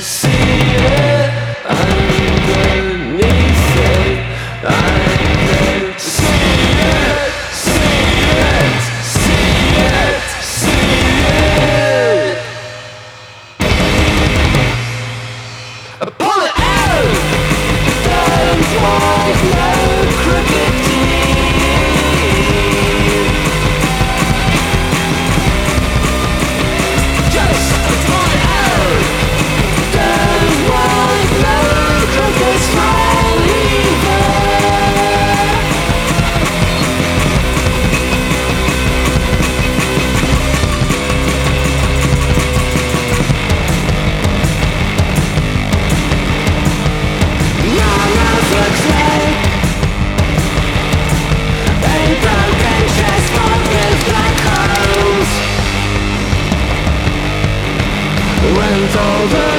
see. over.